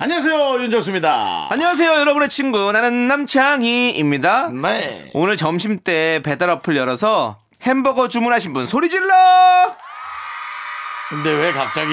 안녕하세요 윤정수입니다. 안녕하세요, 여러분의 친구. 나는 남창희입니다. 네. 오늘 점심 때 배달 어플 열어서 햄버거 주문하신 분 소리 질러! 근데 왜 갑자기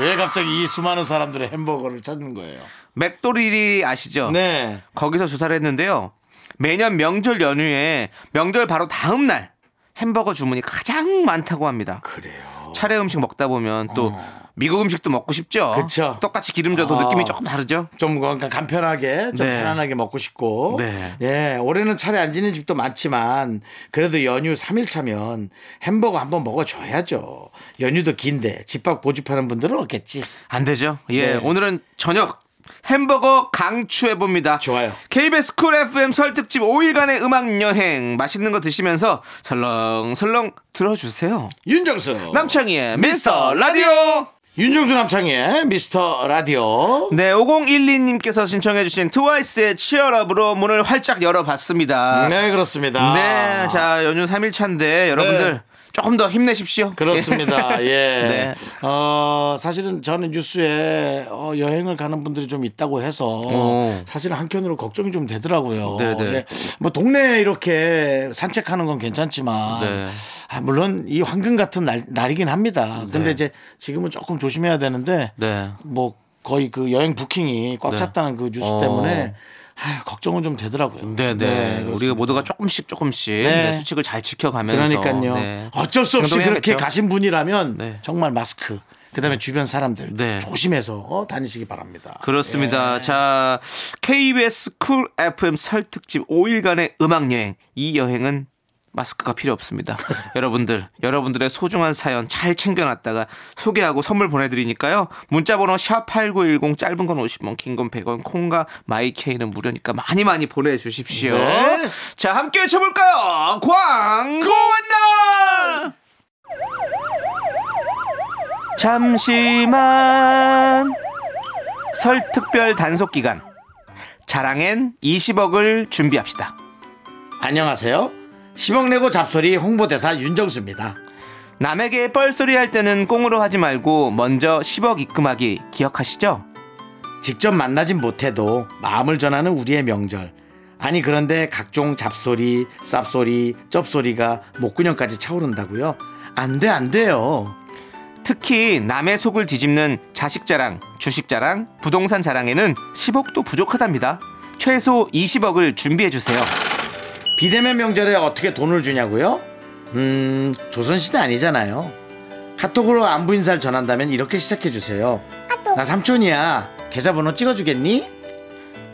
왜 갑자기 이 수많은 사람들의 햄버거를 찾는 거예요? 맥도리리 아시죠? 네. 거기서 조사를 했는데요. 매년 명절 연휴에 명절 바로 다음 날 햄버거 주문이 가장 많다고 합니다. 그래요. 차례 음식 먹다 보면 또 미국 음식도 먹고 싶죠. 어. 그쵸. 똑같이 기름져도 아. 느낌이 조금 다르죠. 좀 그러니까 간편하게 좀 네. 편안하게 먹고 싶고 네. 예 올해는 차례 안 지는 집도 많지만 그래도 연휴 3일 차면 햄버거 한번 먹어줘야죠 연휴도 긴데 집밥 고집하는 분들은 없겠지 안 되죠. 예, 네. 오늘은 저녁 햄버거 강추해 봅니다. 좋아요. KBS 쿨 FM 설 특집 5일간의 음악 여행 맛있는 거 드시면서 설렁설렁 들어주세요. 윤정수 남창희의 미스터 라디오. 윤정수 남창희 미스터 라디오 네, 5012님께서 신청해주신 트와이스의 Cheer Up으로 문을 활짝 열어봤습니다. 네 그렇습니다 네, 자 연휴 3일 차인데 여러분들 네. 조금 더 힘내십시오. 그렇습니다. 예. 네. 어, 사실은 저는 뉴스에 어, 여행을 가는 분들이 좀 있다고 해서 오. 사실은 한켠으로 걱정이 좀 되더라고요. 네네. 예. 뭐 동네 이렇게 산책하는 건 괜찮지만 네. 아, 물론 이 황금 같은 날, 날이긴 합니다. 근데 네. 이제 지금은 조금 조심해야 되는데 네. 뭐 거의 그 여행 부킹이 꽉 네. 찼다는 그 뉴스 어. 때문에 아, 걱정은 좀 되더라고요. 네, 네. 그렇습니다. 우리가 모두가 조금씩 조금씩 네. 네, 수칙을 잘 지켜가면서 그러니까요. 네. 어쩔 수 없이. 그렇게 가신 분이라면 네. 정말 마스크 그다음에 주변 사람들 네. 조심해서 어, 다니시기 바랍니다. 그렇습니다. 예. 자, KBS 쿨 FM 설 특집 5일간의 음악 여행. 이 여행은 마스크가 필요 없습니다. 여러분들, 여러분들의 소중한 사연 잘 챙겨놨다가 소개하고 선물 보내드리니까요. 문자번호 샵8910 짧은 건 50원, 긴 건 100원, 콩과 마이케이는 무료니까 많이 많이 보내주십시오. 네. 자, 함께 외쳐볼까요? 광고 왔나! 잠시만 설 특별 단속 기간 자랑엔 20억을 준비합시다. 안녕하세요. 10억 내고 잡소리 홍보대사 윤정수입니다. 남에게 뻘소리 할 때는 꽁으로 하지 말고 먼저 10억 입금하기 기억하시죠? 직접 만나진 못해도 마음을 전하는 우리의 명절. 아니 그런데 각종 잡소리, 쌉소리, 쩝소리가 목구녕까지 차오른다고요? 안 돼, 안 돼요. 특히 남의 속을 뒤집는 자식 자랑, 주식 자랑, 부동산 자랑에는 10억도 부족하답니다. 최소 20억을 준비해 주세요. 비대면 명절에 어떻게 돈을 주냐고요? 음, 조선시대 아니잖아요. 카톡으로 안부 인사를 전한다면 이렇게 시작해 주세요. 나 삼촌이야. 계좌번호 찍어주겠니?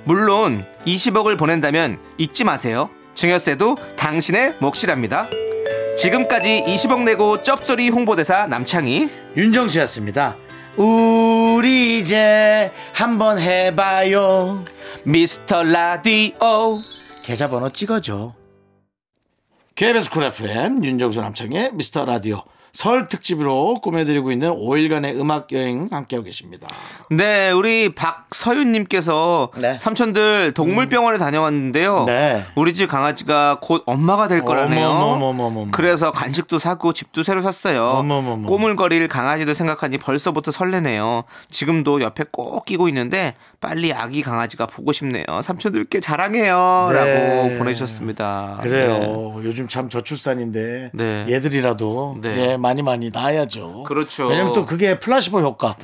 물론 20억을 보낸다면 잊지 마세요. 증여세도 당신의 몫이랍니다. 지금까지 20억 내고 쩝소리 홍보대사 남창희 윤정수였습니다. 우리 이제 한번 해봐요. 미스터 라디오 계좌번호 찍어줘. KBS 쿨 FM 윤정수 남창희 미스터 라디오 설 특집으로 꾸며드리고 있는 5일간의 음악 여행 함께하고 계십니다. 네 우리 박서윤님께서 네. 삼촌들 동물병원에 다녀왔는데요 네. 우리 집 강아지가 곧 엄마가 될 거라네요 어머머머머머. 그래서 간식도 사고 집도 새로 샀어요 어머머머. 꼬물거릴 강아지들 생각하니 벌써부터 설레네요 지금도 옆에 꼭 끼고 있는데 빨리 아기 강아지가 보고 싶네요 삼촌들께 자랑해요 네. 라고 보내주셨습니다 그래요. 네. 요즘 참 저출산인데 네. 얘들이라도 네. 예, 많이 많이 낳아야죠. 그렇죠. 음. 왜냐면 또 그게 플라시보 효과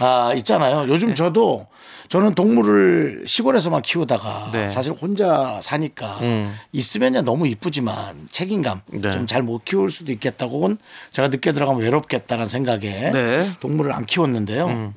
아 있잖아요. 요즘 저도 저는 동물을 시골에서만 키우다가 네. 사실 혼자 사니까 음. 있으면야 너무 이쁘지만 책임감 네. 좀잘 못 키울 수도 있겠다고 제가 늦게 들어가면 외롭겠다는 생각에 네. 동물을 안 키웠는데요.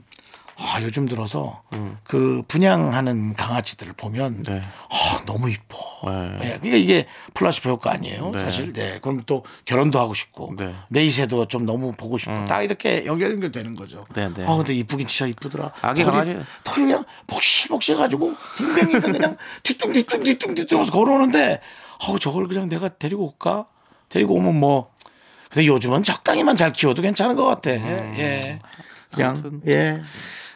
아, 요즘 들어서 그 분양하는 강아지들을 보면 네. 아, 너무 이뻐. 네. 네. 그러니까 이게 플라시보 효과 아니에요, 네. 사실. 네. 그럼 또 결혼도 하고 싶고 네. 내이새도 좀 너무 보고 싶고 딱 이렇게 연결 연결되는 거죠. 네, 네. 아, 근데 이쁘긴 진짜 이쁘더라. 아기 강아지. 털이 그냥 복실복실 해가지고 빙뱅이가 그냥 뒤뚱뒤뚱 뒤뚱 뒤뚱 하면서 걸어오는데 어, 저걸 그냥 내가 데리고 올까? 데리고 오면 뭐 근데 요즘은 적당히만 잘 키워도 괜찮은 것 같아. 예. 그냥 아무튼. 예.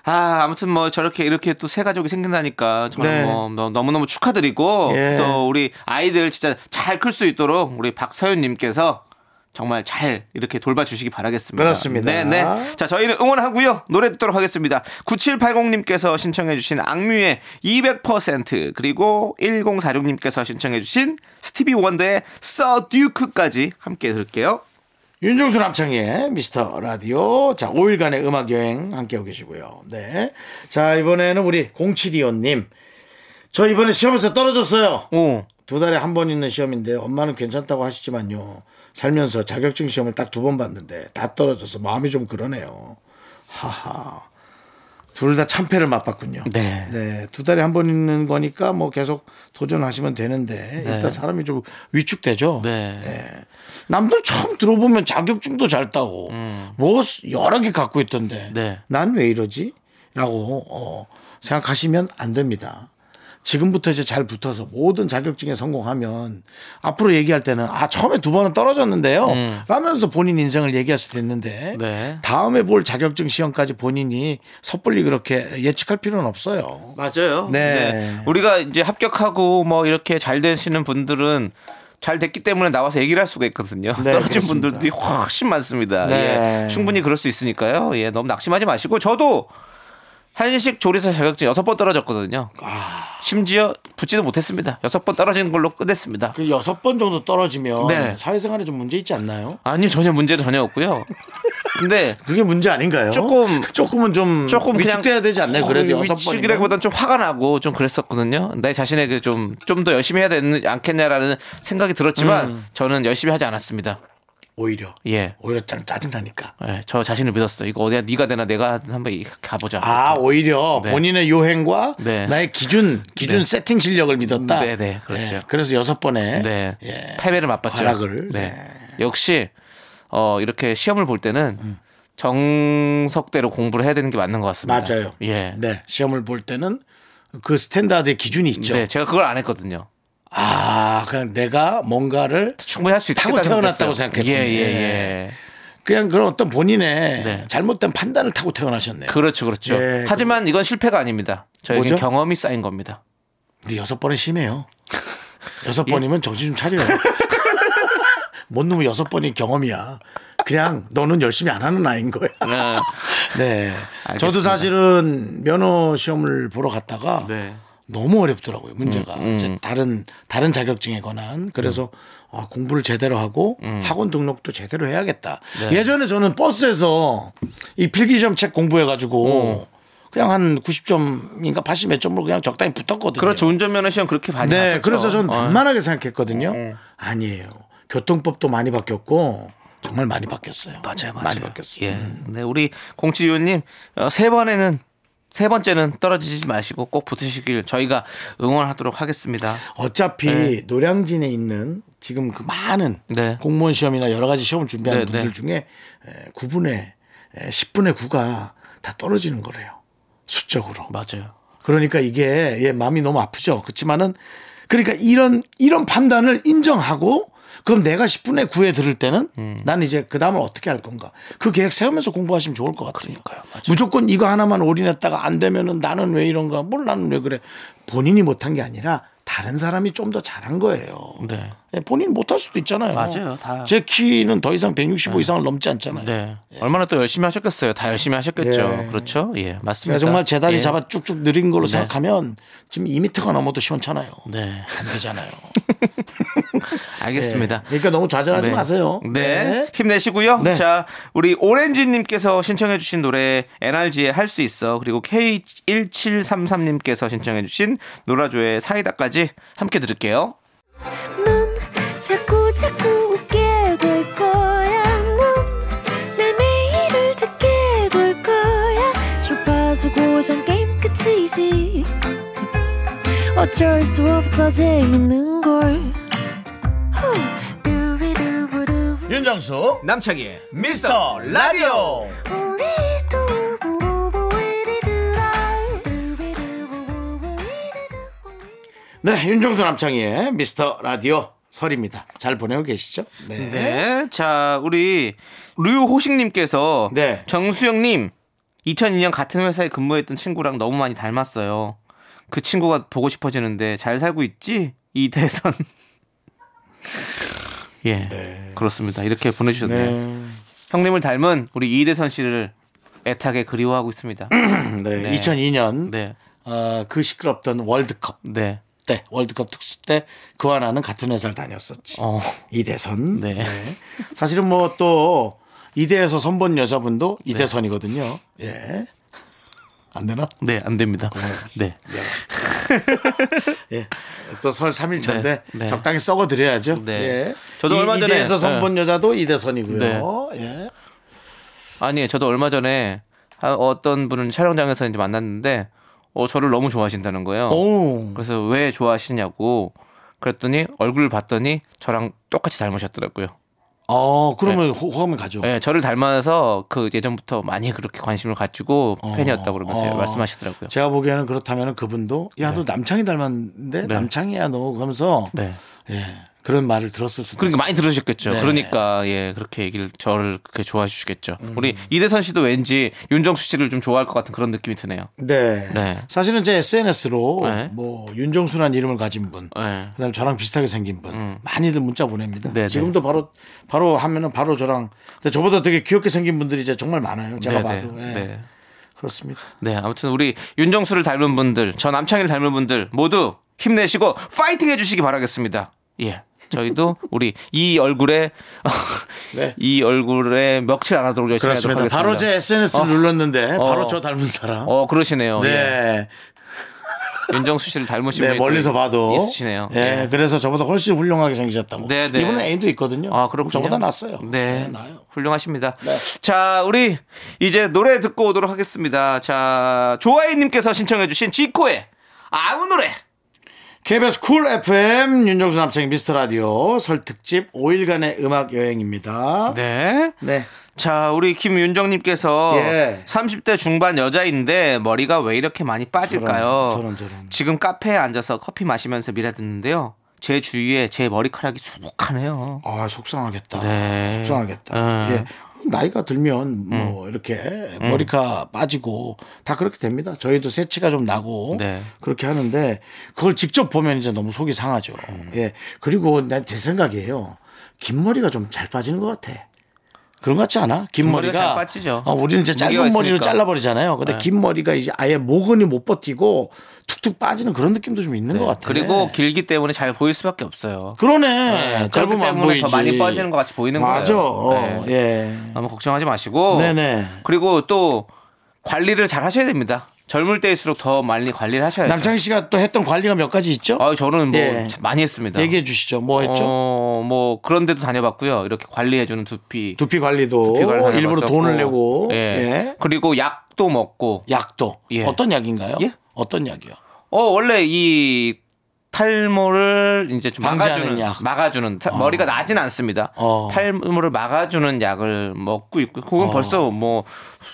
아, 아무튼 뭐 저렇게 이렇게 또 새 가족이 생긴다니까 정말 네. 뭐 너- 너무너무 축하드리고 예. 또 우리 아이들 진짜 잘 클 수 있도록 우리 박서윤 님께서 정말 잘 이렇게 돌봐주시기 바라겠습니다. 그렇습니다. 네, 네. 자, 저희는 응원하고요. 노래 듣도록 하겠습니다. 9780님께서 신청해주신 악뮤의 200% 그리고 1046님께서 신청해주신 스티비 원더의 서 듀크까지 함께 들을게요. 윤종수 남창희의 미스터 라디오. 자, 5일간의 음악 여행 함께하고 계시고요. 네. 자, 이번에는 우리 0725님. 저 이번에 시험에서 떨어졌어요. 오, 두 달에 한 번 있는 시험인데 엄마는 괜찮다고 하시지만요. 살면서 자격증 시험을 딱 두 번 봤는데 다 떨어져서 마음이 좀 그러네요. 하하. 둘 다 참패를 맛봤군요. 네. 네. 두 달에 한 번 있는 거니까 뭐 계속 도전하시면 되는데 네. 일단 사람이 좀 위축되죠. 네. 남들 처음 들어보면 자격증도 잘 따고 뭐 여러 개 갖고 있던데 음. 네. 난왜 이러지? 라고 어, 생각하시면 안 됩니다. 지금부터 이제 잘 붙어서 모든 자격증에 성공하면 앞으로 얘기할 때는 아 처음에 두 번은 떨어졌는데요 라면서 본인 인생을 얘기할 수도 있는데 음. 네. 다음에 볼 자격증 시험까지 본인이 섣불리 그렇게 예측할 필요는 없어요. 맞아요. 네. 우리가 이제 합격하고 뭐 이렇게 잘 되시는 분들은 잘 됐기 때문에 나와서 얘기를 할 수가 있거든요. 네, 떨어진 그렇습니다. 분들이 훨씬 많습니다. 네. 예. 충분히 그럴 수 있으니까요. 예, 너무 낙심하지 마시고 저도 한식 조리사 자격증 여섯 번 떨어졌거든요. 아. 심지어 붙지도 못했습니다. 여섯 번 떨어진 걸로 끝냈습니다. 그 여섯 번 정도 떨어지면 네. 사회생활에 좀 문제 있지 않나요? 아니요, 전혀 문제도 전혀 없고요. 근데 그게 문제 아닌가요? 조금- 조금은 좀 조금 위축돼야 되지 않나요? 그래도 어, 여섯 번이면 위축이라기보다는 좀 화가 나고 좀 그랬었거든요. 내 자신에게 좀 좀 더 열심히 해야 되지 않겠냐라는 생각이 들었지만 음. 저는 열심히 하지 않았습니다. 오히려 예. 오히려 짱 짜증 나니까. 예, 저 자신을 믿었어. 이거 어디야? 네가 되나 내가 한번 이- 가보자. 아 오히려 네. 본인의 요행과 네. 나의 기준 기준 네. 세팅 실력을 믿었다. 네, 네, 그렇죠. 예, 그래서 여섯 번에 네. 예. 패배를 맛봤죠. 과락을. 네. 네. 역시 어 이렇게 시험을 볼 때는 정석대로 공부를 해야 되는 게 맞는 것 같습니다. 맞아요. 예. 네 시험을 볼 때는 그 스탠다드의 기준이 있죠. 네, 제가 그걸 안 했거든요. 아 그냥 내가 뭔가를 충분히 할 수 있다. 타고 태어났다고 생각했군요. 예, 예, 예. 예. 그냥 그런 어떤 본인의 네. 잘못된 판단을 타고 태어나셨네요. 그렇죠, 그렇죠. 예, 하지만 이건 실패가 아닙니다. 뭐죠? 경험이 쌓인 겁니다. 근데 여섯 번은 심해요. 여섯 예. 번이면 정신 좀 차려. 뭔 놈의 여섯 번이 경험이야. 그냥 너는 열심히 안 하는 아이인 거야. 네. 네. 저도 사실은 면허 시험을 보러 갔다가 네. 너무 어렵더라고요. 문제가 음, 음. 이제 다른 다른 자격증에 관한 그래서 아, 공부를 제대로 하고 학원 등록도 제대로 해야겠다. 음. 네. 예전에 저는 버스에서 이 필기시험 책 공부해가지고 그냥 한 90점인가 80 몇 점으로 그냥 적당히 붙었거든요. 그렇죠. 운전면허 시험 그렇게 많이 네, 봤었죠. 그래서 저는 어. 만만하게 생각했거든요. 음. 아니에요. 교통법도 많이 바뀌었고 정말 많이 바뀌었어요. 맞아요, 맞아요. 많이 바뀌었어요. 예. 네, 우리 공치위원님 어, 세 번에는 세 번째는 떨어지지 마시고 꼭 붙으시길 저희가 응원하도록 하겠습니다. 어차피 네. 노량진에 있는 지금 그 많은 네. 공무원 시험이나 여러 가지 시험을 준비하는 네, 분들 네. 중에 9분의 10분의 9가 다 떨어지는 거래요. 수적으로. 맞아요. 그러니까 이게 예, 마음이 너무 아프죠. 그렇지만은 그러니까 이런 이런 판단을 인정하고 그럼 내가 10분의 9에 들을 때는 음. 난 이제 그 다음을 어떻게 할 건가. 그 계획 세우면서 공부하시면 좋을 것 같아요. 그러니까요. 맞아요. 무조건 이거 하나만 올인했다가 안 되면은 나는 왜 이런가. 뭘 나는 왜 그래. 본인이 못한 게 아니라 다른 사람이 좀 더 잘한 거예요. 네. 예, 본인 못할 수도 있잖아요. 맞아요. 다. 제 키는 더 이상 165 이상을 넘지 않잖아요. 네. 얼마나 또 열심히 하셨겠어요. 다 열심히 하셨겠죠. 예. 그렇죠. 예, 맞습니다. 정말 제 다리 예. 잡아 쭉쭉 느린 걸로 생각하면 지금 2미터가 넘어도 시원찮아요. 네. 안 되잖아요. 알겠습니다. 네. 그러니까 너무 좌절하지 네. 마세요. 네. 힘내시고요. 네. 자, 우리 오렌지님께서 신청해주신 노래 NRG의 할 수 있어 그리고 K1733님께서 신청해주신 노라조의 사이다까지 함께 들을게요. 넌 자꾸 자꾸 웃게 될 거야. 넌내 매일을 듣게 될 거야. 주파수 느끼지 어쩔 수 없어 재밌는 걸 윤정수 남창희의 미스터 라디오. 네 윤정수 남창희의 미스터 라디오 설입니다 잘 보내고 계시죠 네, 네. 자, 우리 류호식님께서 네. 정수영님 2002년 같은 회사에 근무했던 친구랑 너무 많이 닮았어요. 그 친구가 보고 싶어지는데 잘 살고 있지? 이 대선. 예. 그렇습니다. 이렇게 보내주셨네요. 네. 형님을 닮은 우리 이대선 씨를 애타게 그리워하고 있습니다. 네, 네. 2002년 네. 어, 그 시끄럽던 월드컵 네. 때 월드컵 특수 때 그와 나는 같은 회사를 다녔었지 어. 이대선 네. 사실은 뭐 또 이대에서 선본 여자분도 이대선이거든요 예. 안 되나? 네, 안 됩니다. 네. 예. 또설 3일차인데 네, 네. 적당히 썩어 드려야죠. 네. 예. 저도 이- 얼마 전에- 이대에서 선본 여자도 이대선이고요. 네. 예. 아니, 저도 얼마 전에 한 어떤 분은 촬영장에서 이제 만났는데 어, 저를 너무 좋아하신다는 거예요. 오. 그래서 왜 좋아하시냐고 그랬더니 얼굴을 봤더니 저랑 똑같이 닮으셨더라고요. 어, 그러면 호- 호감이 가죠. 네, 저를 닮아서 그 예전부터 많이 그렇게 관심을 가지고 팬이었다고 그러면서 어. 말씀하시더라고요. 제가 보기에는 그렇다면 그분도 야, 너 남창이 닮았는데 네. 남창이야 너 그러면서 네. 예. 그런 말을 들었을 수도 그러니까 있어요. 많이 들으셨겠죠. 네. 그러니까 예 그렇게 얘기를 저를 그렇게 좋아해 주시겠죠. 음. 우리 이대선 씨도 왠지 윤정수 씨를 좀 좋아할 것 같은 그런 느낌이 드네요. 네. 네. 사실은 제 SNS로 네. 뭐 윤정수라는 이름을 가진 분, 네. 그다음에 저랑 비슷하게 생긴 분 많이들 문자 보냅니다. 네, 네. 지금도 바로 바로 하면은 바로 저랑 근데 저보다 되게 귀엽게 생긴 분들이 이제 정말 많아요. 제가 네, 봐도. 네. 그렇습니다. 네, 아무튼 우리 윤정수를 닮은 분들, 저 남창희를 닮은 분들 모두 힘내시고 파이팅 해주시기 바라겠습니다. 예. 저희도 우리 이 얼굴에 네. 이 얼굴에 멱칠 안 하도록 열심히 하도록 그렇습니다. 하겠습니다. 바로 제 SNS를 눌렀는데 바로 어. 저 닮은 사람. 어 그러시네요. 예. 네. 윤정수 씨를 닮으신 네, 분이 또 멀리서 봐도 있으시네요. 예, 예. 그래서 저보다 훨씬 훌륭하게 생기셨다고. 네, 네. 이분은 애인도 있거든요. 아, 그렇군요. 저보다 낫어요. 네. 나요. 훌륭하십니다. 자, 우리 이제 노래 듣고 오도록 하겠습니다. 자, 조아이님께서 신청해주신 지코의 아무 노래. KBS Cool FM 윤정수 남창희 미스터 라디오 설 특집 5일간의 음악 여행입니다. 네. 네. 자, 우리 김윤정님께서 예. 30대 중반 여자인데 머리가 왜 이렇게 많이 빠질까요? 저런, 저런, 저런. 지금 카페에 앉아서 커피 마시면서 미라 듣는데요. 제 주위에 제 머리카락이 수북하네요. 아 속상하겠다. 네. 속상하겠다. 음. 예. 나이가 들면 뭐 이렇게 머리카 빠지고 다 그렇게 됩니다. 저희도 새치가 좀 나고 네. 그렇게 하는데 그걸 직접 보면 이제 너무 속이 상하죠. 음. 예. 그리고 난 제 생각이에요. 긴 머리가 좀 잘 빠지는 것 같아. 그런 것 같지 않아? 긴 머리가 머리가 잘 빠지죠. 어, 우리는 이제 짧은 머리로. 잘라버리잖아요. 근데 네. 긴 머리가 이제 아예 모근이 못 버티고 툭툭 빠지는 그런 느낌도 좀 있는 것 같아. 네. 그리고 길기 때문에 잘 보일 수밖에 없어요. 그러네. 네, 짧으면 안 보이지. 더 많이 빠지는 것 같이 보이는 맞아. 거예요. 네. 예. 너무 걱정하지 마시고. 네네. 그리고 또 관리를 잘 하셔야 됩니다. 젊을 때일수록 더 많이 관리를 하셔야죠. 남창희 씨가 또 했던 관리가 몇 가지 있죠? 아, 저는 뭐 예. 많이 했습니다. 얘기해 주시죠. 뭐 했죠? 어, 뭐 그런 데도 다녀봤고요. 이렇게 관리해 주는 두피. 두피 관리도 두피 관리. 일부러 돈을 내고 예. 예. 그리고 약도 먹고. 약도 예. 어떤 약인가요? 예? 어떤 약이요? 어 원래 이 탈모를 이제 좀 막아주는 약. 막아주는 타- 머리가 나진 않습니다. 어. 탈모를 막아주는 약을 먹고 있고 그건 벌써 뭐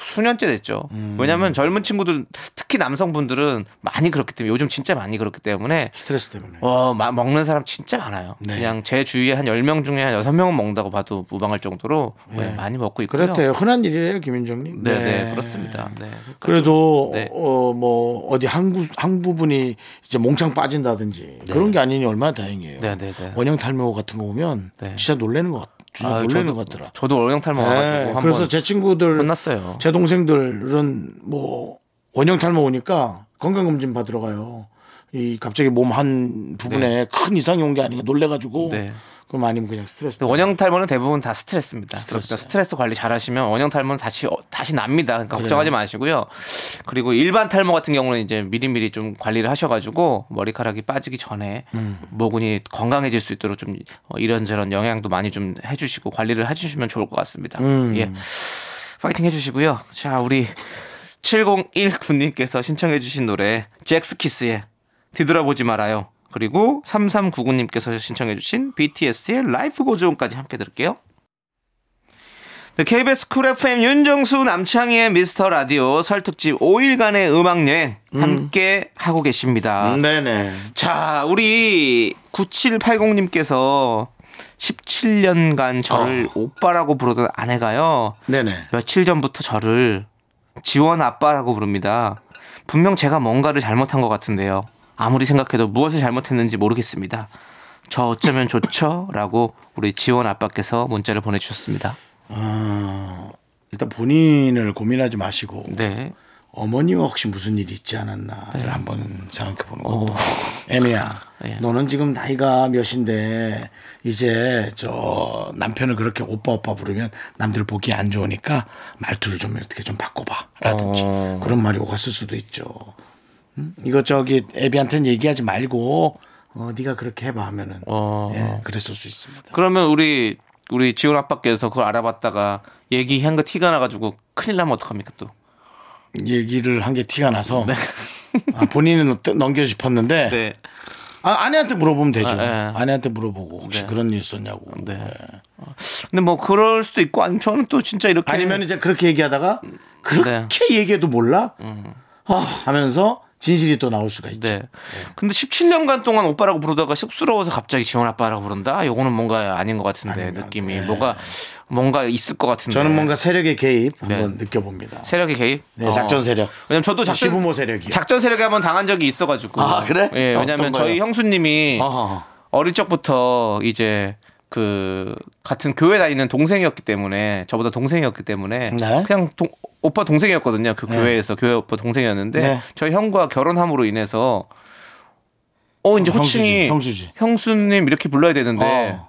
수년째 됐죠. 음. 왜냐하면 젊은 친구들 특히 남성분들은 많이 그렇기 때문에 요즘 진짜 많이 그렇기 때문에 스트레스 때문에. 어, 마- 먹는 사람 진짜 많아요. 네. 그냥 제 주위에 한 10명 중에 한 6명은 먹는다고 봐도 무방할 정도로 네, 많이 먹고 있고요. 그렇대요. 흔한 일이에요, 김인정님. 네, 네, 그렇습니다. 네. 그러니까 그래도 좀- 네. 어뭐 어디 한, 구, 한 부분이 이제 몽창 빠진다든지 그런 게 아니니 얼마나 다행이에요. 네, 네, 네. 원형 탈모 같은 거 보면 네. 진짜 놀라는 것 같, 진짜 아, 놀라는 저도- 것 같더라. 저도 원형 탈모 와가지고 네, 그래서 제 친구들 혼났어요. 제 동생들은 뭐 원형 탈모 오니까 건강검진 받으러 가요. 이 갑자기 몸 한 부분에 큰 이상이 온 게 아닌가 놀래가지고 네. 그럼 아니면 그냥 스트레스. 원형 탈모는 대부분 다 스트레스입니다. 스트레스. 그러니까 스트레스 관리 잘 하시면 원형 탈모는 다시 어, 다시 납니다. 그러니까 걱정하지 마시고요. 그리고 일반 탈모 같은 경우는 이제 미리미리 좀 관리를 하셔가지고 머리카락이 빠지기 전에 음. 모근이 건강해질 수 있도록 좀 어, 이런저런 영양도 많이 좀 해주시고 관리를 해주시면 좋을 것 같습니다. 음. 예, 파이팅 해주시고요. 자 우리 7019님께서 신청해주신 노래 젝스키스의 뒤돌아보지 말아요. 그리고 3399님께서 신청해주신 BTS의 Life Goes On까지 함께 들을게요. 네, KBS Cool FM 윤정수 남창희의 미스터 라디오 설 특집 5일간의 음악 여행 함께 하고 계십니다. 네네. 자, 우리 9780님께서 17년간 저를 오빠라고 부르던 아내가요. 네네. 며칠 전부터 저를 지원 아빠라고 부릅니다. 분명 제가 뭔가를 잘못한 것 같은데요. 아무리 생각해도 무엇을 잘못했는지 모르겠습니다. 저 어쩌면 좋죠? 라고 우리 지원 아빠께서 문자를 보내주셨습니다. 일단 본인을 고민하지 마시고 네. 어머니가 혹시 무슨 일이 있지 않았나를 한번 생각해 보는 어. 것도 애미야 예. 너는 지금 나이가 몇인데 이제 저 남편을 그렇게 오빠 오빠 부르면 남들 보기 안 좋으니까 말투를 좀 어떻게 좀 바꿔봐 라든지 어. 그런 말이 오갔을 수도 있죠 음? 이거 저기 애비한테는 얘기하지 말고 어, 네가 그렇게 해봐 하면은 어. 예, 그랬을 수 있습니다 그러면 우리 우리 지원 아빠께서 그걸 알아봤다가 얘기한 거 티가 나가지고 큰일 나면 어떡합니까 또? 얘기를 한 게 티가 나서 아, 본인은 넘겨 짚었는데 네. 아, 아내한테 물어보면 되죠. 아, 예. 아내한테 물어보고 혹시 네. 그런 일 있었냐고. 네. 네. 근데 뭐 그럴 수도 있고 아니 저는 또 진짜 이렇게 아니면 이제 그렇게 얘기하다가 그렇게 네. 얘기해도 몰라? 아, 하면서 진실이 또 나올 수가 있죠. 네. 근데 17년간 동안 오빠라고 부르다가 쑥스러워서 갑자기 지원 아빠라고 부른다? 요거는 뭔가 아닌 것 같은데 아닌 것 느낌이 같아요. 뭔가 뭔가 있을 것 같은데. 저는 뭔가 세력의 개입 네. 한번 느껴봅니다. 세력의 개입? 네, 작전 어. 세력. 왜냐면 저도 작전 시부모 세력이요. 작전 세력에 한번 당한 적이 있어가지고. 아, 그래? 예, 왜냐면? 저희 형수님이 어허. 어릴 적부터 이제 그 같은 교회 다니는 동생이었기 때문에 저보다 동생이었기 때문에 네. 그냥 동- 오빠 동생이었거든요. 그 교회에서 교회 오빠 동생이었는데 네. 저희 형과 결혼함으로 인해서 어 이제 어, 형수지, 호칭이 형수지. 형수님 이렇게 불러야 되는데 어.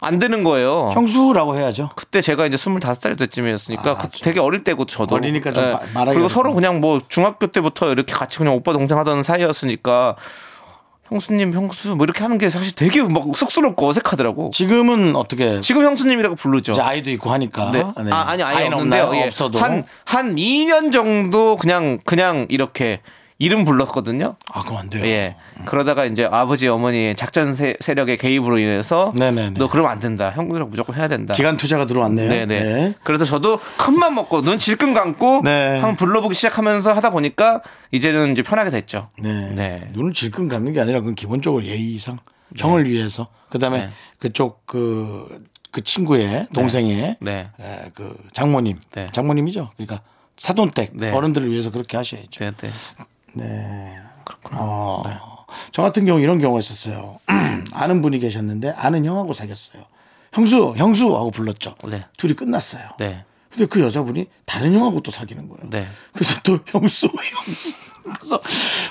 안 되는 거예요. 형수라고 해야죠. 그때 제가 이제 25살 때쯤이었으니까 아, 그좀 되게 어릴 때고 저도 어리니까 좀 예. 마- 말하기가 그리고 좀- 서로 그냥 뭐 중학교 때부터 이렇게 같이 그냥 오빠 동생 하던 사이였으니까 형수님 형수 뭐 이렇게 하는 게 사실 되게 막 쑥스럽고 어색하더라고. 지금은 어떻게 지금 형수님이라고 부르죠. 이제 아이도 있고 하니까. 네. 네. 아, 아니 아예 없는데요. 예. 없어도. 한한 2년 정도 그냥 그냥 이렇게 이름 불렀거든요. 아, 그럼 안 돼요. 예. 그러다가 이제 아버지 어머니의 작전 세, 세력의 개입으로 인해서 네네네. 너 그러면 안 된다. 형들이랑 무조건 해야 된다. 기간 투자가 들어왔네요. 네네. 네. 그래서 저도 큰맘 먹고 눈 질끈 감고 네. 한번 불러보기 시작하면서 하다 보니까 이제는 이제 편하게 됐죠. 네. 네. 눈을 질끈 감는 게 아니라 그건 기본적으로 예의상 형을 위해서 그다음에 네. 그쪽 그, 그 친구의 동생의 네. 에, 그 장모님 네. 장모님이죠. 그러니까 사돈댁 네. 어른들을 위해서 그렇게 하셔야죠. 네, 네. 어, 저 같은 경우 이런 경우가 있었어요. 아는 분이 계셨는데 아는 형하고 사귀었어요. 형수 형수 하고 불렀죠. 네. 둘이 끝났어요. 네. 근데 그 여자분이 다른 형하고 또 사귀는 거예요. 네. 그래서 또 형수, 형수. 그래서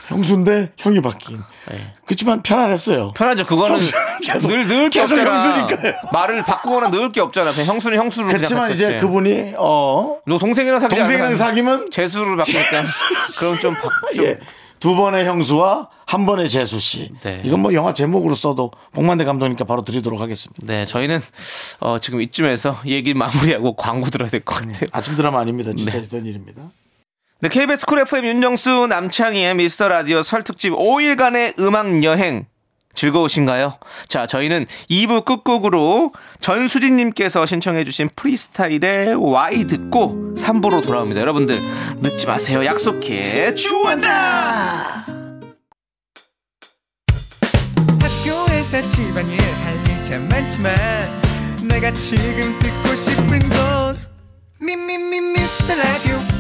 형수인데 형이 바뀐. 네. 그렇지만 편안했어요. 편하죠. 그거는 늘 넣을 게 계속 없잖아. 형수니까요. 말을 바꾸거나 넣을 게 없잖아. 그냥 형수는 형수로 그렇지만. 이제 그분이 어 너 동생이랑 사귀지 동생이랑 사귀면 재수를 바꾸니까 그럼 좀, 바, 좀 예. 두 번의 형수와 한 번의 제수 씨. 네. 이건 뭐 영화 제목으로 써도 봉만대 감독님께 바로 드리도록 하겠습니다. 네, 저희는 어, 지금 이쯤에서 얘기 마무리하고 광고 들어야 될 것 같아요. 아침 드라마 아닙니다. 진짜 있던 일입니다. 네, KBS Cool FM 윤정수 남창희의 미스터 라디오 설 특집 5일간의 음악 여행 즐거우신가요? 자, 저희는 2부 끝곡으로 전수진님께서 신청해주신 프리스타일의 Y 듣고 3부로 돌아옵니다. 여러분들 늦지 마세요. 약속해. 주원다! 학교에서 집안일 할일참 많지만 내가 지금 듣고 싶은 건 미미미 미스터 라디오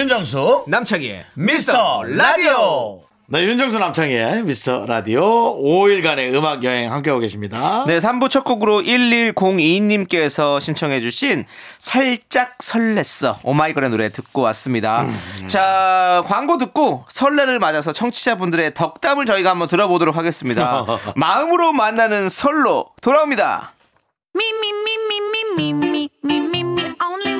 윤정수 남창희의 미스터 라디오 네, 윤정수 남창희의 미스터 라디오 5일간의 음악 여행 함께하고 계십니다. 네, 3부 첫 곡으로 1102님께서 신청해주신 살짝 설렜어. 오마이걸의 노래 듣고 왔습니다. 자, 광고 듣고 설레를 맞아서 청취자분들의 덕담을 저희가 한번 들어보도록 하겠습니다. 마음으로 만나는 설로 돌아옵니다. Me, only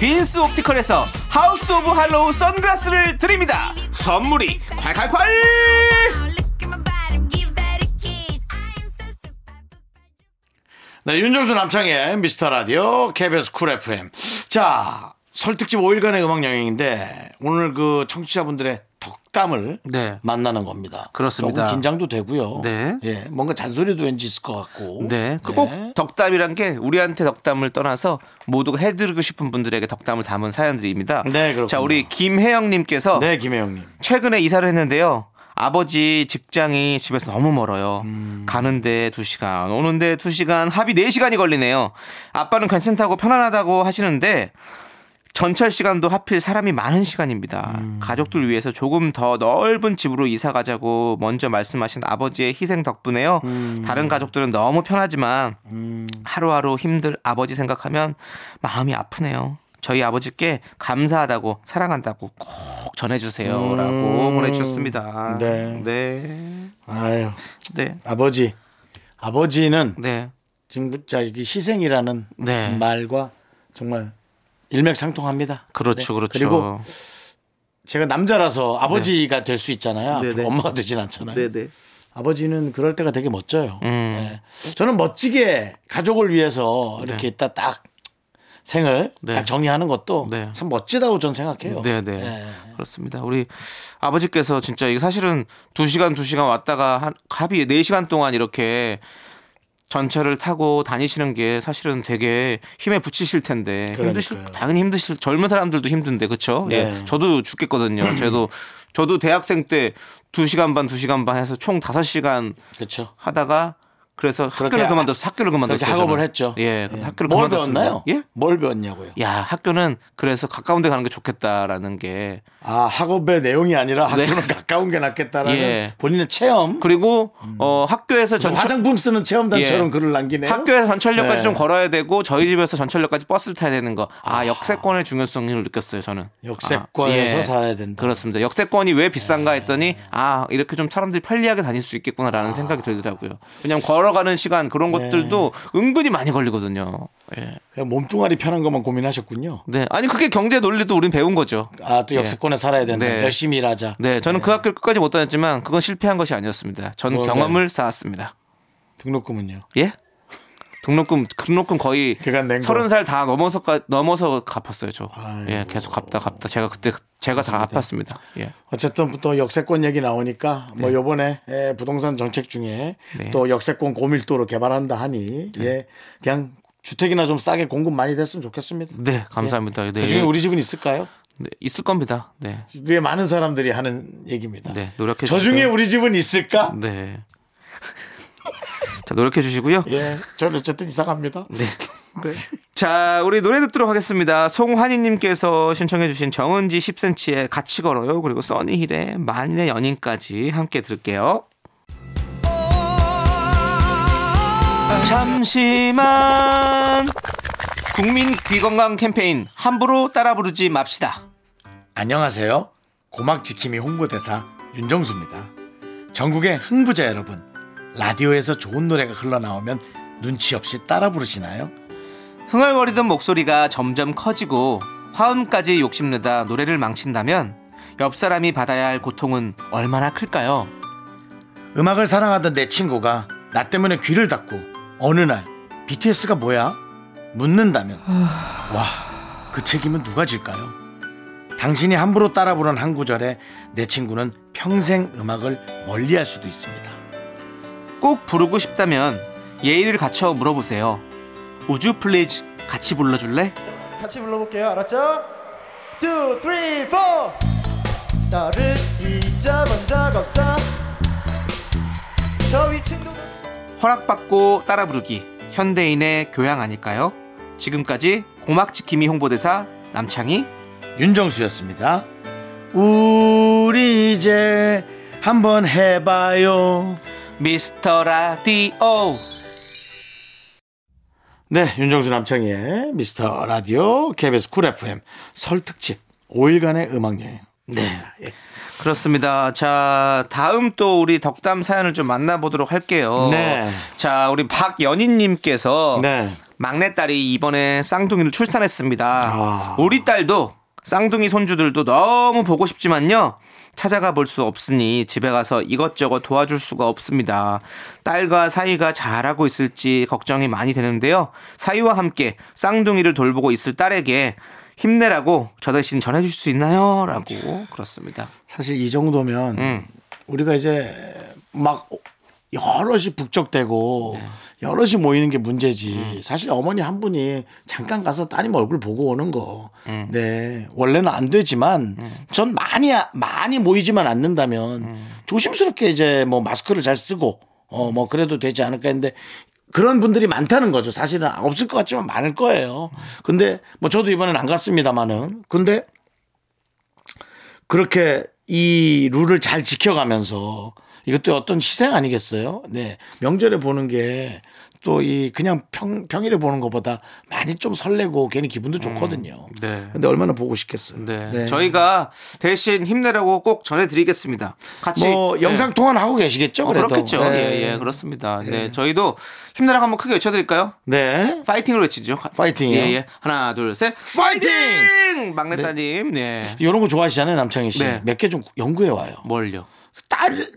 빈스 옵티컬에서 하우스 오브 할로우 선글라스를 드립니다. 선물이 콸콸콸! 네, 윤정수 남창희의 미스터 라디오 KBS Cool FM. 자, 설특집 5일간의 음악 여행인데 오늘 그 청취자분들의 덕담을 네. 만나는 겁니다. 그렇습니다. 조금 긴장도 되고요. 네. 예, 뭔가 잔소리도 왠지 있을 것 같고. 네. 그 꼭 덕담이란 게 우리한테 덕담을 떠나서 모두가 해드리고 싶은 분들에게 덕담을 담은 사연들입니다. 네, 그렇군요. 자, 우리 김혜영님께서 네, 김혜영님. 최근에 이사를 했는데요. 아버지 직장이 집에서 너무 멀어요. 가는데 2시간, 오는데 2시간, 합이 4시간이 걸리네요. 아빠는 괜찮다고 편안하다고 하시는데 전철 시간도 하필 사람이 많은 시간입니다. 가족들 위해서 조금 더 넓은 집으로 이사 가자고 먼저 말씀하신 아버지의 희생 덕분에요. 다른 가족들은 너무 편하지만 하루하루 힘들 아버지 생각하면 마음이 아프네요. 저희 아버지께 감사하다고 사랑한다고 꼭 전해주세요라고 보내주셨습니다. 네. 네, 아유, 네, 아버지. 아버지는 네, 지금 자, 이게 희생이라는 네. 말과 정말 일맥상통합니다. 그렇죠, 네. 그렇죠. 그리고 제가 남자라서 아버지가 될수 있잖아요. 네, 네. 엄마가 되진 않잖아요. 네, 네. 아버지는 그럴 때가 되게 멋져요. 음. 네. 저는 멋지게 가족을 위해서 이렇게 있다 딱 생을 네. 딱 정리하는 것도 네. 참 멋지다고 전 생각해요. 네, 네. 그렇습니다. 우리 아버지께서 진짜 이게 사실은 2시간 2시간 왔다가 한 합이 4시간 동안 이렇게 전철을 타고 다니시는 게 사실은 되게 힘에 부치실 텐데 힘드실 그러니까요. 당연히 힘드실 젊은 사람들도 힘든데 그렇죠? 네. 예. 저도 죽겠거든요. 저도 저도 대학생 때 2시간 반 2시간 반 해서 총 5시간 그렇죠. 하다가 그래서 학교를 하- 그만뒀어요. 학교를 그만뒀어요. 그렇게 학업을 저는. 했죠. 예, 예. 학교를 뭘 그만뒀습니다. 배웠나요? 예? 뭘 배웠냐고요? 야, 학교는 그래서 가까운 데 가는 게 좋겠다라는 게 아 학업의 내용이 아니라 네. 학교는 가까운 게 낫겠다라는 예. 본인의 체험. 그리고 어 학교에서 전 전철 화장품 쓰는 체험단처럼 예. 글을 남기네요. 학교에서 전철역까지 네. 좀 걸어야 되고 저희 집에서 전철역까지 버스를 타야 되는 거. 아, 역세권의 중요성을 느꼈어요, 저는. 역세권에서 아, 예. 살아야 된다. 그렇습니다. 역세권이 왜 비싼가 했더니 아, 이렇게 좀 사람들이 편리하게 다닐 수 있겠구나라는 생각이 들더라고요. 왜냐면 걸어 가는 시간 그런 네. 것들도 은근히 많이 걸리거든요. 예. 그냥 몸뚱아리 편한 것만 고민하셨군요. 네. 아니 그게 경제 논리도 우린 배운 거죠. 아 또 역세권에 살아야 된다. 네. 열심히 일하자. 네, 저는 그 학교를 끝까지 못 다녔지만 그건 실패한 것이 아니었습니다. 전 뭐가요? 경험을 쌓았습니다. 등록금은요. 예? 등록금 등록금 거의. 서른 살 다 넘어서 넘어서 갚았어요 저. 아이고. 예, 계속 갚다 갚다 제가 그때 제가 다 갚았습니다. 예. 어쨌든 또 역세권 얘기 나오니까 뭐 요번에 예, 부동산 정책 중에 네. 또 역세권 고밀도로 개발한다 하니 예 그냥 주택이나 좀 싸게 공급 많이 됐으면 좋겠습니다. 네, 감사합니다. 네. 그중에 우리 집은 있을까요? 네, 있을 겁니다. 네. 그게 많은 사람들이 하는 얘기입니다. 네, 노력해 저 중에. 우리 집은 있을까? 네. 자, 노력해 주시고요. 예, 저는 어쨌든 이상합니다. 네. 자, 우리 노래 듣도록 하겠습니다. 송환희님께서 신청해주신 정은지 10cm의 같이 걸어요. 그리고 써니힐의 만인의 연인까지 함께 들을게요. 잠시만 국민 귀건강 캠페인 함부로 따라 부르지 맙시다. 안녕하세요. 고막 지킴이 홍보대사 윤정수입니다. 전국의 흥부자 여러분, 라디오에서 좋은 노래가 흘러나오면 눈치 없이 따라 부르시나요? 흥얼거리던 목소리가 점점 커지고 화음까지 욕심내다 노래를 망친다면 옆 사람이 받아야 할 고통은 얼마나 클까요? 음악을 사랑하던 내 친구가 나 때문에 귀를 닫고 어느 날 BTS가 뭐야? 묻는다면 와, 그 책임은 누가 질까요? 당신이 함부로 따라 부른 한 구절에 내 친구는 평생 음악을 멀리할 수도 있습니다. 꼭 부르고 싶다면 예의를 갖춰 물어보세요. Would you please 같이 불러줄래? 같이 불러볼게요 알았죠? 2, 3, 4 너를 잊어본 적 없어 저 위층도 허락받고 따라 부르기 현대인의 교양 아닐까요? 지금까지 고막지킴이 홍보대사 남창희 윤정수였습니다. 우리 이제 한번 해봐요. 미스터 라디오 네, 윤정수 남창희의 미스터 라디오 KBS Cool FM 설 특집 5일간의 음악 여행. 네. 예. 그렇습니다. 자, 다음 또 우리 덕담 사연을 좀 만나보도록 할게요. 네. 자, 우리 박연희님께서 네. 막내딸이 이번에 쌍둥이를 출산했습니다. 아. 우리 딸도 쌍둥이 손주들도 너무 보고 싶지만요. 찾아가 볼 수 없으니 집에 가서 이것저것 도와줄 수가 없습니다. 딸과 사이가 잘하고 있을지 걱정이 많이 되는데요. 사이와 함께 쌍둥이를 돌보고 있을 딸에게 힘내라고 저 대신 전해줄 수 있나요? 라고 그렇습니다. 사실 이 정도면 음. 우리가 이제 막 여럿이 북적대고 여럿이 모이는 게 문제지. 사실 어머니 한 분이 잠깐 가서 따님 얼굴 보고 오는 거. 네. 원래는 안 되지만 전 많이 많이 모이지만 않는다면 조심스럽게 이제 뭐 마스크를 잘 쓰고 어 뭐 그래도 되지 않을까 했는데 그런 분들이 많다는 거죠. 사실은 없을 것 같지만 많을 거예요. 근데 뭐 저도 이번엔 안 갔습니다만은 근데 그렇게 이 룰을 잘 지켜가면서 이것도 어떤 희생 아니겠어요? 네. 명절에 보는 게 또 이 그냥 평, 평일에 보는 것보다 많이 좀 설레고 괜히 기분도 좋거든요. 네. 근데 얼마나 보고 싶겠어요. 네. 저희가 대신 힘내라고 꼭 전해드리겠습니다. 같이 뭐 네. 영상 통화는 하고 계시겠죠? 어, 그래도. 그렇겠죠. 네. 예, 예, 그렇습니다. 네. 저희도 힘내라고 한번 크게 외쳐드릴까요? 네. 파이팅으로 외치죠. 파이팅이요? 예, 예. 하나, 둘, 셋. 파이팅! 막내따님, 네. 이런 거 좋아하시잖아요, 남창희 씨. 네. 몇 개 좀 연구해 와요. 뭘요? 딸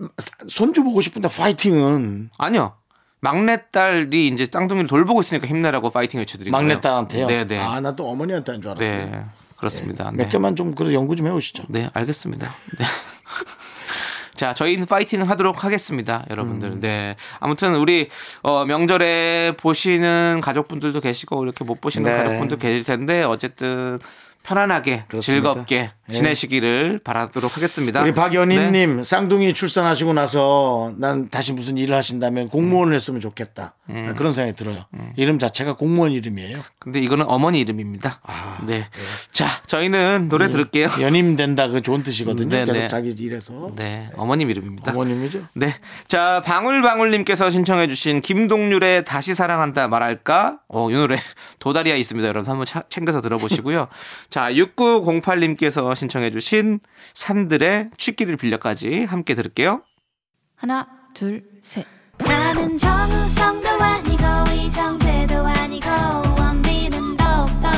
손주 보고 싶은데 파이팅은 아니요. 막내딸이 이제 쌍둥이를 돌보고 있으니까 힘내라고 파이팅 외쳐드리고요. 막내딸한테요. 네, 네. 아, 나 또 어머니한테 한 줄 알았어요. 네. 그렇습니다. 몇 네. 개만 좀 그래 연구 좀 해오시죠. 네, 알겠습니다. 네. 자, 저희는 파이팅 하도록 하겠습니다, 여러분들. 음. 네. 아무튼 우리 어, 명절에 보시는 가족분들도 계시고 이렇게 못 보시는 네. 가족분도 계실 텐데 어쨌든 편안하게 그렇습니다. 즐겁게 네. 지내시기를 바라도록 하겠습니다. 우리 네. 박연희님 쌍둥이 출산하시고 나서 난 다시 무슨 일을 하신다면 공무원을 했으면 좋겠다 음. 그런 생각이 들어요. 이름 자체가 공무원 이름이에요. 근데 이거는 어머니 이름입니다. 아, 네. 자, 저희는 노래 들을게요. 연임 된다 그 좋은 뜻이거든요. 네, 계속 네. 자기 일해서 네, 어머님 이름입니다. 어머님이죠. 네. 자, 방울방울님께서 신청해주신 김동률의 다시 사랑한다 말할까? 어, 이 노래 도다리아 있습니다. 여러분 한번 차- 챙겨서 들어보시고요. 자, 6908님께서 신청해주신 산들의 취기를 빌려까지 함께 들을게요. 하나, 둘, 셋. 나는 정우성도 아니고 이정재도 아니고 원빈은 더욱더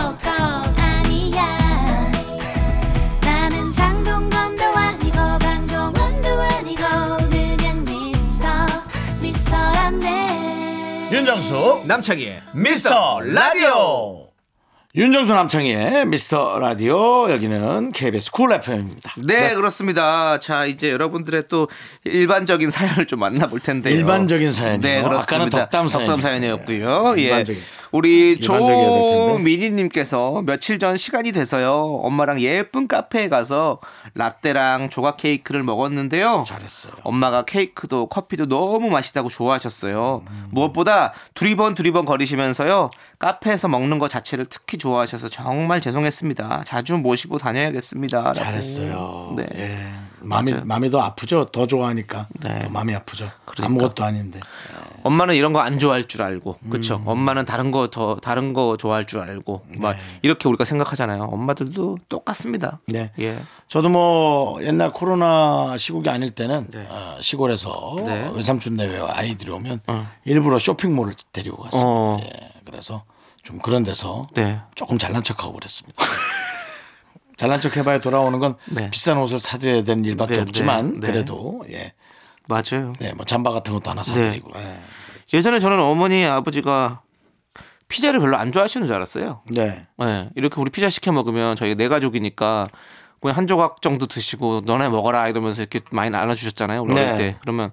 아니야 나는 장동건도 아니고 강동원도 아니고 그냥 미스터 미스터란데 윤정수 남창희의 미스터 라디오. 윤정수 남창희의 미스터 라디오 여기는 KBS 쿨 FM입니다. 네, 그렇습니다. 자, 이제 여러분들의 또 일반적인 사연을 좀 만나볼 텐데요. 일반적인 사연이요? 네, 그렇습니다. 아까는 덕담. 사연이었고요. 예. 일반적인. 우리. 조미니님께서 며칠 전 시간이 돼서요. 엄마랑 예쁜 카페에 가서 라떼랑 조각 케이크를 먹었는데요. 잘했어요. 엄마가 케이크도 커피도 너무 맛있다고 좋아하셨어요. 무엇보다 두리번 두리번 거리시면서요. 카페에서 먹는 것 자체를 특히 좋아하셔서 정말 죄송했습니다. 자주 모시고 다녀야겠습니다. 잘했어요. 네. 예. 마음이 맞아요. 마음이 더 아프죠. 더 좋아하니까 네. 더 마음이 아프죠. 그러니까. 아무것도 아닌데. 엄마는 이런 거 안 좋아할 줄 알고, 그렇죠. 음. 엄마는 다른 거 더 다른 거 좋아할 줄 알고, 막 이렇게 우리가 생각하잖아요. 엄마들도 똑같습니다. 네. 예. 저도 뭐 옛날 코로나 시국이 아닐 때는 네. 어, 시골에서 네. 외삼촌 내외 아이들이 오면 일부러 쇼핑몰을 데리고 갔습니다. 어. 예, 그래서 좀 그런 데서 네. 조금 잘난 척하고 그랬습니다. 잘난 척 해봐야 돌아오는 건 네. 비싼 옷을 사드려야 되는 일밖에 네, 없지만 네, 네. 그래도 예, 맞아요. 네, 뭐 잠바 같은 것도 하나 사드리고. 예. 예전에 저는 어머니 아버지가 피자를 별로 안 좋아하시는 줄 알았어요. 네. 네, 이렇게 우리 피자 시켜 먹으면 저희 네 가족이니까 그냥 한 조각 정도 드시고 너네 먹어라 이러면서 이렇게 많이 나눠주셨잖아요. 우리 네. 어릴 때. 그러면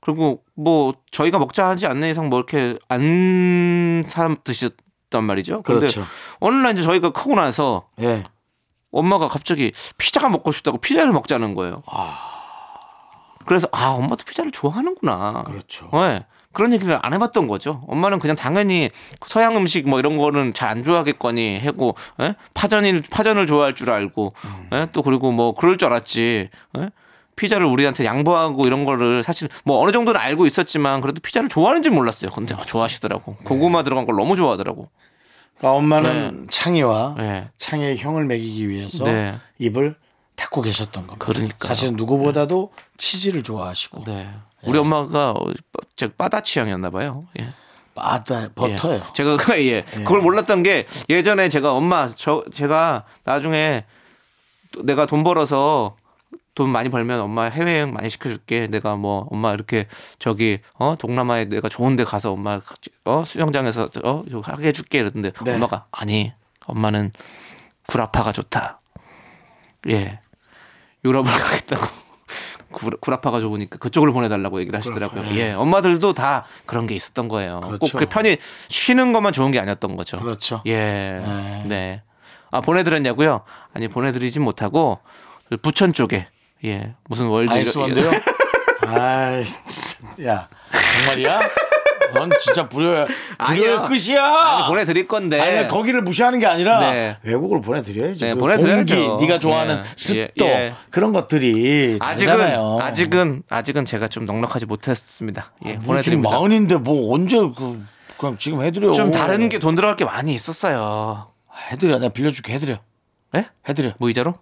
그리고 뭐 저희가 먹자 하지 않는 이상 뭐 이렇게 안 사람 드셨단 말이죠. 근데 그렇죠. 어느 날 이제 저희가 크고 나서 예. 엄마가 갑자기 피자가 먹고 싶다고 피자를 먹자는 거예요. 그래서 아 엄마도 피자를 좋아하는구나. 그렇죠. 네. 그런 얘기를 안 해봤던 거죠. 엄마는 그냥 당연히 서양 음식 뭐 이런 거는 잘 안 좋아하겠거니 하고 예? 파전을 파전을 좋아할 줄 알고 예? 또 그리고 뭐 그럴 줄 알았지. 예? 피자를 우리한테 양보하고 이런 거를 사실 뭐 어느 정도는 알고 있었지만 그래도 피자를 좋아하는지 몰랐어요. 근데 아, 좋아하시더라고. 고구마 들어간 걸 너무 좋아하더라고. 그러니까 엄마는 창희와 네. 창희의 형을 먹이기 위해서 네. 입을 닫고 계셨던 겁니다. 그러니까요. 사실 누구보다도 치즈를 좋아하시고 네. 우리 엄마가 어, 저 바다 취향이었나 봐요. 예. 바다 버터예요. 예. 제가 그- 예. 그걸 몰랐던 게 예전에 제가 엄마 저 제가 나중에 또 내가 돈 벌어서 돈 많이 벌면 엄마 해외여행 많이 시켜줄게. 내가 뭐 엄마 이렇게 저기 어 동남아에 내가 좋은데 가서 엄마 어 수영장에서 어 하게 해줄게 이러는데 네. 엄마가 아니 엄마는 구라파가 좋다. 예 유럽을 가겠다고. 구- 구라파가 좋으니까 그쪽으로 보내달라고 얘기를 하시더라고요. 그렇죠. 예, 엄마들도 다 그런 게 있었던 거예요. 그렇죠. 꼭그 편히 쉬는 것만 좋은 게 아니었던 거죠. 그렇죠. 예, 네. 네. 아 보내드렸냐고요? 아니 보내드리진 못하고 부천 쪽에 예 무슨 월드 아이스원데요. 아이, 진짜. 야 정말이야? 넌 진짜 불효야. 불효의. 끝이야. 아니, 보내드릴 건데. 아니 거기를 무시하는 게 아니라 네. 외국을 보내드려야지. 네, 그 보내드려야죠. 공기, 네가 좋아하는 네. 습도 예, 예. 그런 것들이 아직은 다르잖아요. 아직은 아직은 제가 좀 넉넉하지 못했습니다. 예, 뭐 지금 보내드립니다. 마흔인데 뭐 언제 그 그냥 지금 해드려. 좀 다른 게 돈 들어갈 게 많이 있었어요. 해드려. 내가 빌려줄게 해드려. 예? 해드려. 무이자로?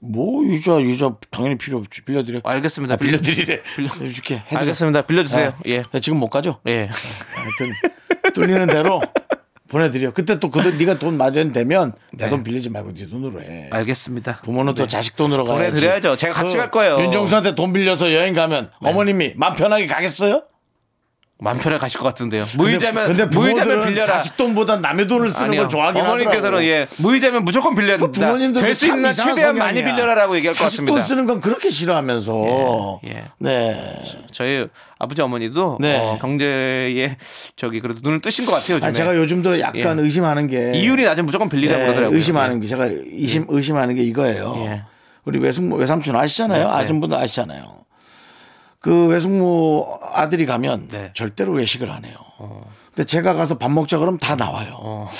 뭐 이자 이자 당연히 필요 없지. 빌려드려. 알겠습니다. 아, 빌려드리래. 빌려 줄게. 해드려. 알겠습니다. 빌려주세요. 아, 예, 나 지금 못 가죠? 예. 하여튼 뚫리는 대로 보내드려. 그때 또 그돈 네가 돈 마련 되면 내 돈 빌리지 말고 네 돈으로 해. 알겠습니다. 부모는 또 자식 돈으로 가야지. 네. 보내드려야죠. 제가 같이 그 갈 거예요. 네. 윤정수한테 돈 빌려서 여행 가면 어머님이 맘 편하게 가겠어요? 맘 편하게 가실 것 같은데요. 무이자면 근데 무이자면 부모들은 빌려라. 자식 돈보다 남의 돈을 쓰는 아니요. 걸 좋아하긴 어머님께서는. 예 무이자면 무조건 빌려야 된다. 부모님들도 될수참 있는 최대한 많이 성향이야. 빌려라라고 얘기할 것 자식 돈 같습니다. 쓰는 건 그렇게 싫어하면서 예, 예. 네. 저희 아버지 어머니도 네. 어, 경제에 저기 그래도 눈을 뜨신 것 같아요. 요즘에 아, 제가 요즘 들어 약간 예. 의심하는 게 이율이 낮으면 무조건 빌리라고 네, 그러더라고요. 의심하는 게 제가 의심 의심하는 게 이거예요. 예. 우리 외숙모 외삼촌 아시잖아요. 네, 네. 아줌분도 아시잖아요. 그 외숙모 아들이 가면 네. 절대로 외식을 안 해요. 근데 제가 가서 밥 먹자 그러면 다 나와요. 어.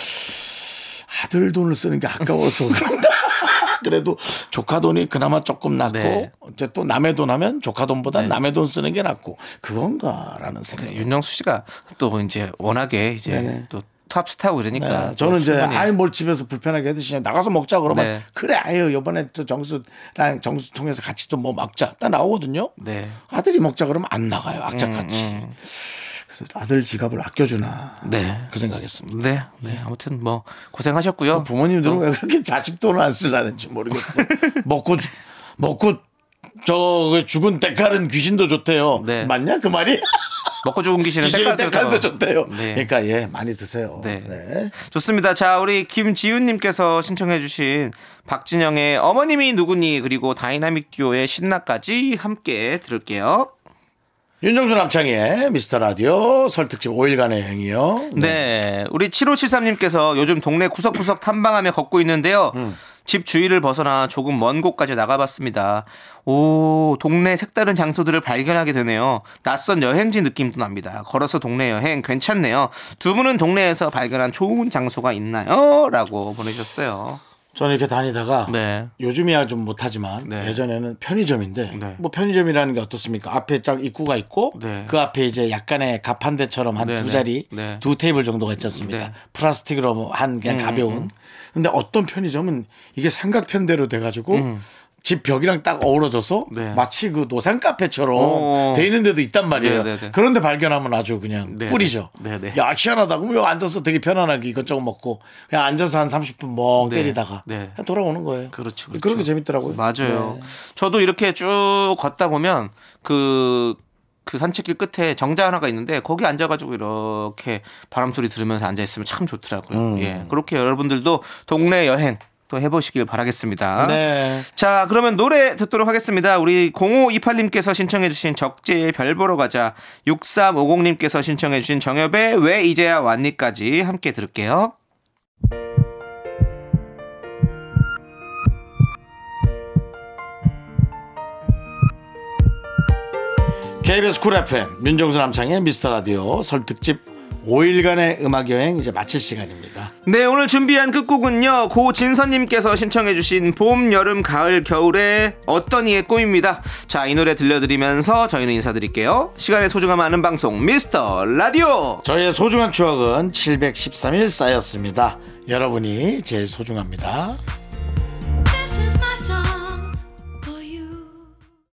아들 돈을 쓰는 게 아까워서 그런가. 그래도 조카 돈이 그나마 조금 낫고 네. 이제 또 남의 돈 하면 조카 돈보다 네. 남의 돈 쓰는 게 낫고 그건가라는 생각이. 윤정수 씨가 또 이제 워낙에 이제 네네. 또 탑스타고 이러니까 네, 또 저는 이제 아이 뭘 집에서 불편하게 해드시냐 나가서 먹자 그러면 네. 그래 아유 요번에 또 정수랑 정수 통해서 같이 좀뭐 먹자 딱 나오거든요. 네. 아들이 먹자 그러면 안 나가요 악착같이. 그래서 아들 지갑을 아껴주나 네. 그 생각했습니다. 네, 네. 아무튼 뭐 고생하셨고요. 부모님들은 왜 그렇게 자식 돈을 안 쓰려는지 모르겠어요. 먹고 주- 먹고 저 죽은 때깔은 귀신도 좋대요. 네. 맞냐 그 말이? 먹고 죽은 귀신은 때깔도 좋대요. 네. 그러니까 예 많이 드세요. 네. 네. 좋습니다. 자, 우리 김지윤님께서 신청해주신 박진영의 어머님이 누구니 그리고 다이나믹 듀오의 신나까지 함께 들을게요. 윤정수 남창의 미스터 라디오 설 특집 5일간의 여행이요. 네. 우리 7573님께서 요즘 동네 구석구석 탐방하며 걷고 있는데요. 집 주위를 벗어나 조금 먼 곳까지 나가봤습니다. 오, 동네 색다른 장소들을 발견하게 되네요. 낯선 여행지 느낌도 납니다. 걸어서 동네 여행 괜찮네요. 두 분은 동네에서 발견한 좋은 장소가 있나요? 라고 보내셨어요. 저는 이렇게 다니다가 네. 요즘이야 좀 못하지만 네. 예전에는 편의점인데 네. 뭐 편의점이라는 게 어떻습니까? 앞에 딱 입구가 있고 네. 그 앞에 이제 약간의 가판대처럼 한 네, 두 네. 자리 네. 두 테이블 정도가 있지 않습니까? 네. 플라스틱으로 뭐한 그냥 음, 가벼운. 근데 어떤 편의점은 이게 삼각편대로 돼가지고 집 벽이랑 딱 어우러져서 음. 네. 마치 그 노상 카페처럼 오. 돼 있는 데도 있단 말이에요. 네, 네, 네. 그런데 발견하면 아주 그냥 네, 뿌리죠. 네, 네. 야 희한하다. 그럼 여기 앉아서 되게 편안하게 이것저것 먹고 그냥 앉아서 한 30분 멍 네. 때리다가 네. 돌아오는 거예요. 그렇죠, 그렇죠. 게 재밌더라고요. 맞아요. 네. 저도 이렇게 쭉 걷다 보면 그, 그 산책길 끝에 정자 하나가 있는데 거기 앉아가지고 이렇게 바람 소리 들으면서 앉아 있으면 참 좋더라고요. 음. 예. 그렇게 여러분들도 동네 여행 또 해보시길 바라겠습니다. 네. 자, 그러면 노래 듣도록 하겠습니다. 우리 0528님께서 신청해주신 적재의 별 보러 가자, 6350님께서 신청해주신 정엽의 왜 이제야 왔니까지 함께 들을게요. KBS Cool FM 윤정수 남창희의 미스터 라디오 설 특집 5일간의 음악 여행 이제 마칠 시간입니다. 네, 오늘 준비한 끝곡은요. 고진선 님께서 신청해 주신 봄, 여름, 가을, 겨울의 어떤 이의 꿈입니다. 자, 이 노래 들려드리면서 저희는 인사드릴게요. 시간의 소중함 아는 방송, 미스터 라디오! 저희의 소중한 추억은 713일 쌓였습니다. 여러분이 제일 소중합니다.